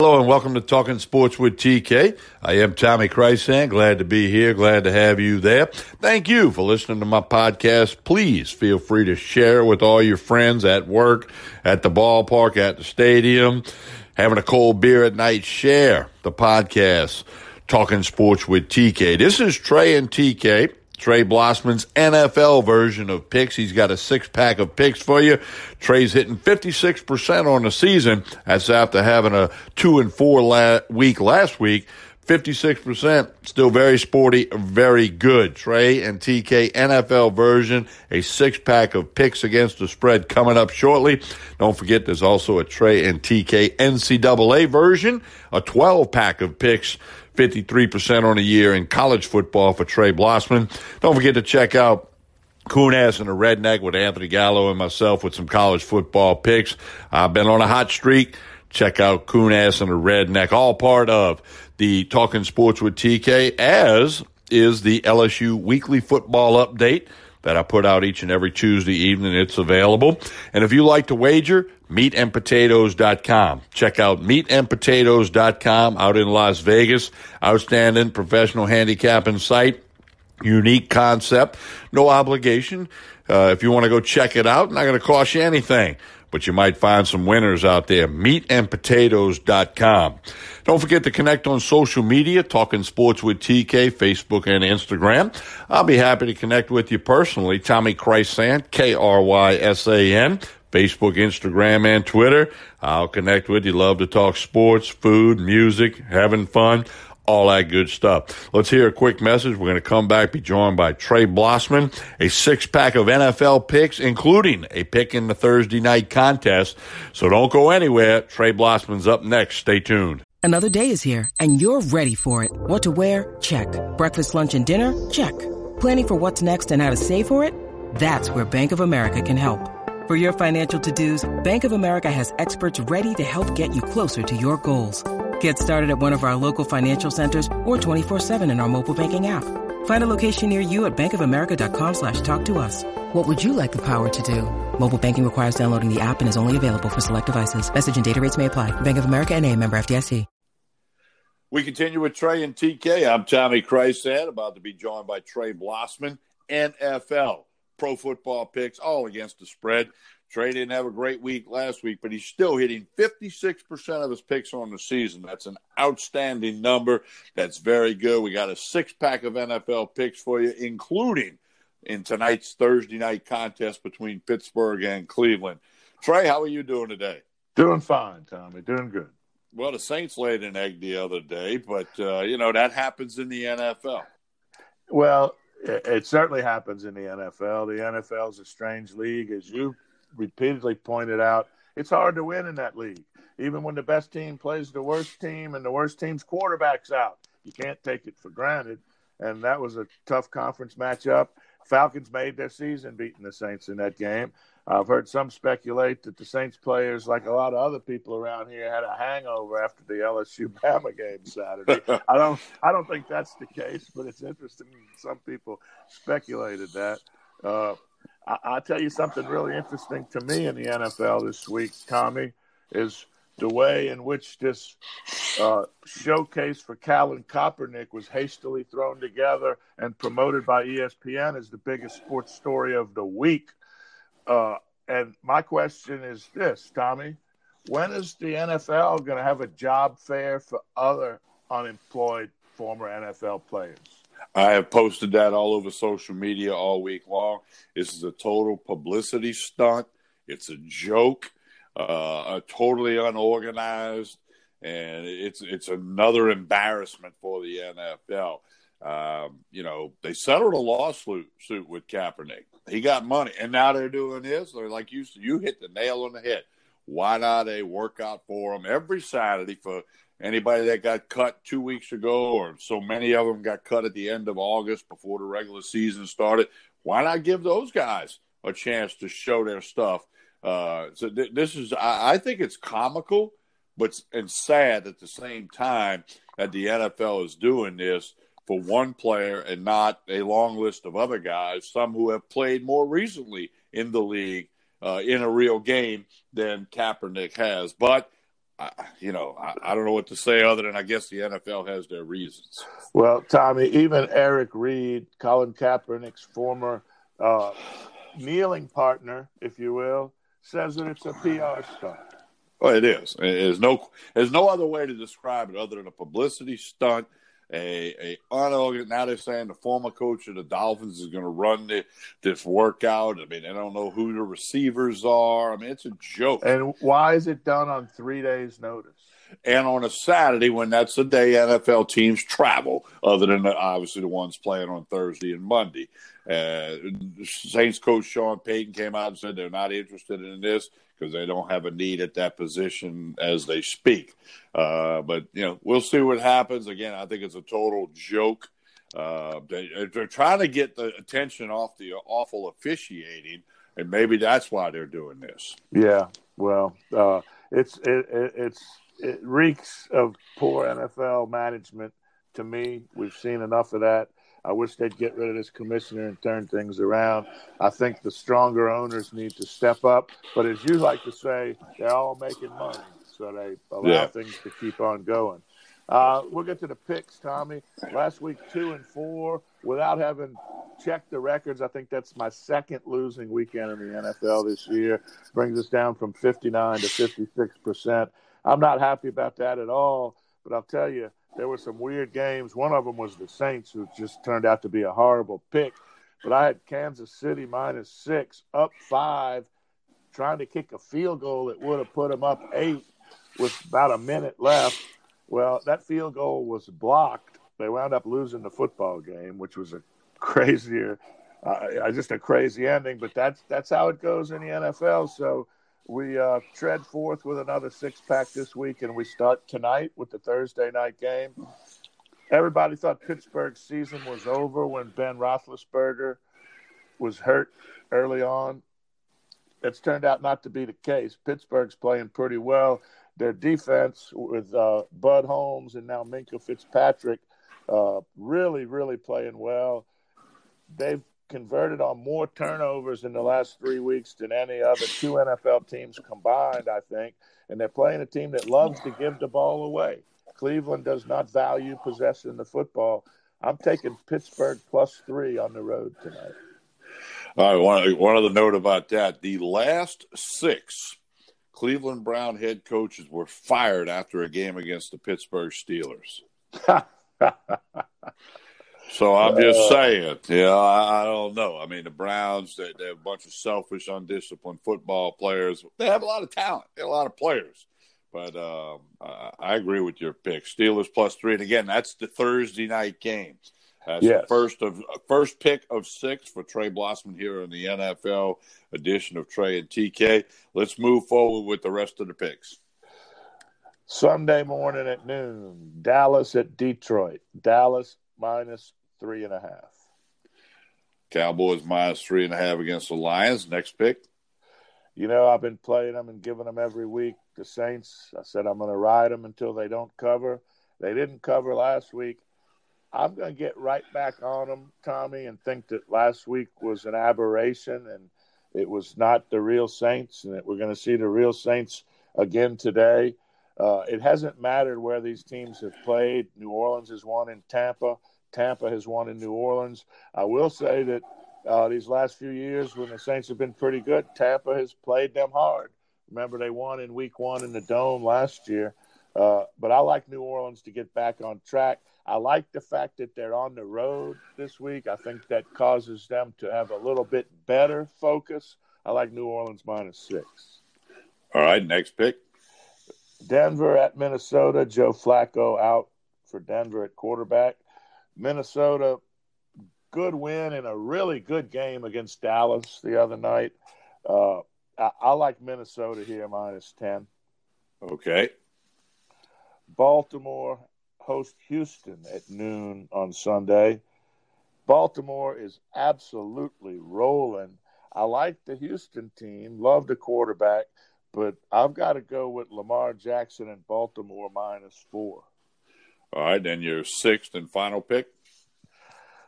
Hello and welcome to Talking Sports with TK. I am Tommy Krysan. Glad to be here. Glad to have you there. Thank you for listening to my podcast. Please feel free to share with all your friends at work, at the ballpark, at the stadium, having a cold beer at night. Share the podcast, Talking Sports with TK. This is Trey and TK. Trey Blossman's NFL version of picks. He's got a six pack of picks for you. Trey's hitting 56% on the season. That's after having a two and four la- week last week. 56%, still very sporty, very good. Trey and TK NFL version, a six pack of picks against the spread coming up shortly. Don't forget there's also a Trey and TK NCAA version, a 12 pack of picks 53% on a year in college football for Trey Blossman. Don't forget to check out Coon-Ass and the Redneck with Anthony Gallo and myself with some college football picks. I've been on a hot streak. Check out Coon-Ass and the Redneck, all part of the Talking Sports with TK, as is the LSU Weekly Football Update that I put out each and every Tuesday evening. It's available. And if you like to wager, meatandpotatoes.com. Check out meatandpotatoes.com out in Las Vegas. Outstanding professional handicapping site. Unique concept. No obligation. Uh, if you want to go check it out, not going to cost you anything but you might find some winners out there. Meatandpotatoes.com. Don't forget to connect on social media, Talking Sports with TK, Facebook and Instagram. I'll be happy to connect with you personally. Tommy Krysan, K-R-Y-S-A-N, Facebook, Instagram, and Twitter. I'll connect with you. Love to talk sports, food, music, having fun all that good stuff. Let's hear a quick message. We're going to come back, be joined by Trey Blossman, a six pack of NFL picks, including a pick in the Thursday night contest. So don't go anywhere. Trey Blossman's up next. Stay tuned. Another day is here, and you're ready for it. What to wear? Check. Breakfast, lunch, and dinner? Check. Planning for what's next and how to save for it? That's where Bank of America can help. For your financial to dos, Bank of America has experts ready to help get you closer to your goals. Get started at one of our local financial centers or 24-7 in our mobile banking app. Find a location near you at bankofamerica.com slash talk to us. What would you like the power to do? Mobile banking requires downloading the app and is only available for select devices. Message and data rates may apply. Bank of America and a member FDIC. We continue with Trey and TK. I'm Tommy Krysan, about to be joined by Trey Blossman, NFL, pro football picks, all against the spread. Trey didn't have a great week last week, but he's still hitting 56% of his picks on the season. That's an outstanding number. That's very good. We got a six pack of NFL picks for you, including in tonight's Thursday night contest between Pittsburgh and Cleveland. Trey, how are you doing today? Doing fine, Tommy. Doing good. Well, the Saints laid an egg the other day, but, uh, you know, that happens in the NFL. Well, it certainly happens in the NFL. The NFL is a strange league, as you repeatedly pointed out, it's hard to win in that league. Even when the best team plays the worst team and the worst team's quarterback's out, you can't take it for granted. And that was a tough conference matchup. Falcons made their season beating the Saints in that game. I've heard some speculate that the Saints players, like a lot of other people around here, had a hangover after the LSU Bama game Saturday. I don't, I don't think that's the case, but it's interesting. Some people speculated that. Uh, I, will tell you something really interesting to me in the NFL this week, Tommy, is the way in which this uh, showcase for Colin Kaepernick was hastily thrown together and promoted by ESPN as the biggest sports story of the week. Uh, and my question is this, Tommy: When is the NFL going to have a job fair for other unemployed former NFL players? I have posted that all over social media all week long. This is a total publicity stunt. It's a joke, uh, totally unorganized, and it's it's another embarrassment for the NFL. Um, you know, they settled a lawsuit suit with Kaepernick. He got money, and now they're doing this. They're like you, you hit the nail on the head. Why not a workout for them every Saturday for anybody that got cut two weeks ago, or so many of them got cut at the end of August before the regular season started. Why not give those guys a chance to show their stuff? Uh, so th- this is, I-, I think it's comical, but and sad at the same time that the NFL is doing this for one player and not a long list of other guys, some who have played more recently in the league uh, in a real game than Kaepernick has. But I, you know, I, I, don't know what to say other than I guess the NFL has their reasons. Well, Tommy, even Eric Reid, Colin Kaepernick's former uh, kneeling partner, if you will, says that it's a PR stunt. Well, it is. There's no, there's no other way to describe it other than a publicity stunt a, a unorganized. Now they're saying the former coach of the Dolphins is going to run the, this workout. I mean, they don't know who the receivers are. I mean, it's a joke. And why is it done on three days' notice? And on a Saturday, when that's the day NFL teams travel, other than obviously the ones playing on Thursday and Monday. Uh, Saints coach Sean Payton came out and said they're not interested in this because they don't have a need at that position as they speak. Uh, but you know, we'll see what happens. Again, I think it's a total joke. Uh, they, are trying to get the attention off the awful officiating, and maybe that's why they're doing this. Yeah, well, uh, it's it, it, it's it reeks of poor NFL management to me. We've seen enough of that. I wish they'd get rid of this commissioner and turn things around. I think the stronger owners need to step up. But as you like to say, they're all making money, so they allow yeah. things to keep on going. Uh, we'll get to the picks, Tommy. Last week, two and four, without having checked the records. I think that's my second losing weekend in the NFL this year. Brings us down from 59 to 56 percent. I'm not happy about that at all. But I'll tell you, there were some weird games. One of them was the Saints, who just turned out to be a horrible pick. But I had Kansas City minus six, up five, trying to kick a field goal that would have put them up eight with about a minute left. Well, that field goal was blocked. They wound up losing the football game, which was a crazier, uh, just a crazy ending. But that's that's how it goes in the NFL. So we uh, tread forth with another six pack this week, and we start tonight with the Thursday night game. Everybody thought Pittsburgh's season was over when Ben Roethlisberger was hurt early on. It's turned out not to be the case. Pittsburgh's playing pretty well. Their defense with uh, Bud Holmes and now Minkah Fitzpatrick uh, really, really playing well. They've converted on more turnovers in the last three weeks than any other two NFL teams combined, I think. And they're playing a team that loves to give the ball away. Cleveland does not value possessing the football. I'm taking Pittsburgh plus three on the road tonight. All right, one, one other note about that. The last six Cleveland Brown head coaches were fired after a game against the Pittsburgh Steelers. So I'm just uh, saying, yeah, I, I, don't know. I mean, the Browns, they, they're a bunch of selfish, undisciplined football players. They have a lot of talent, they have a lot of players. But um, I, I agree with your pick. Steelers plus three, and again, that's the Thursday night game. That's yes. the first of first pick of six for Trey Blossman here in the NFL edition of Trey and TK. Let's move forward with the rest of the picks. Sunday morning at noon, Dallas at Detroit. Dallas minus three and a half. Cowboys minus three and a half against the Lions. Next pick. You know, I've been playing them and giving them every week. The Saints, I said I'm going to ride them until they don't cover. They didn't cover last week. I'm going to get right back on them, Tommy, and think that last week was an aberration and it was not the real Saints, and that we're going to see the real Saints again today. Uh, it hasn't mattered where these teams have played. New Orleans has won in Tampa. Tampa has won in New Orleans. I will say that uh, these last few years, when the Saints have been pretty good, Tampa has played them hard. Remember, they won in Week One in the Dome last year. Uh, but I like New Orleans to get back on track. I like the fact that they're on the road this week. I think that causes them to have a little bit better focus. I like New Orleans minus six. All right, next pick. Denver at Minnesota. Joe Flacco out for Denver at quarterback. Minnesota, good win in a really good game against Dallas the other night. Uh, I, I like Minnesota here minus 10. Okay. Baltimore host Houston at noon on Sunday. Baltimore is absolutely rolling. I like the Houston team, love the quarterback, but I've got to go with Lamar Jackson and Baltimore minus four. All right, and your sixth and final pick.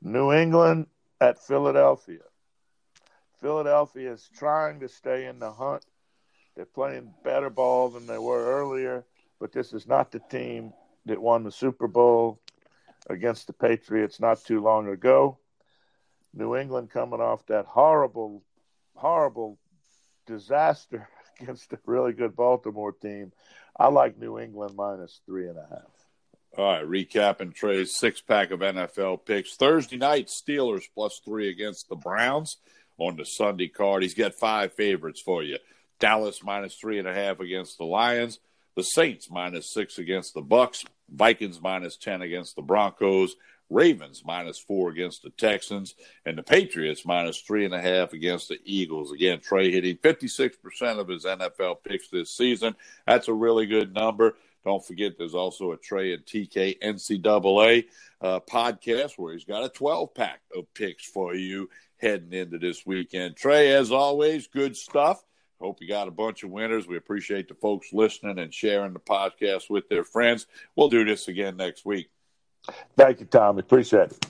New England at Philadelphia. Philadelphia is trying to stay in the hunt They're playing better ball than they were earlier, but this is not the team that won the Super Bowl against the Patriots not too long ago. New England coming off that horrible, horrible disaster against a really good Baltimore team. I like New England minus three and a half. All right, recapping Trey's six pack of NFL picks. Thursday night, Steelers plus three against the Browns on the Sunday card. He's got five favorites for you. Dallas minus three and a half against the Lions. The Saints minus six against the Bucs. Vikings minus ten against the Broncos. Ravens minus four against the Texans, and the Patriots minus three and a half against the Eagles. Again, Trey hitting 56% of his NFL picks this season. That's a really good number. Don't forget, there's also a Trey and TK NCAA uh, podcast where he's got a 12 pack of picks for you heading into this weekend. Trey, as always, good stuff. Hope you got a bunch of winners. We appreciate the folks listening and sharing the podcast with their friends. We'll do this again next week. Thank you, Tommy. Appreciate it.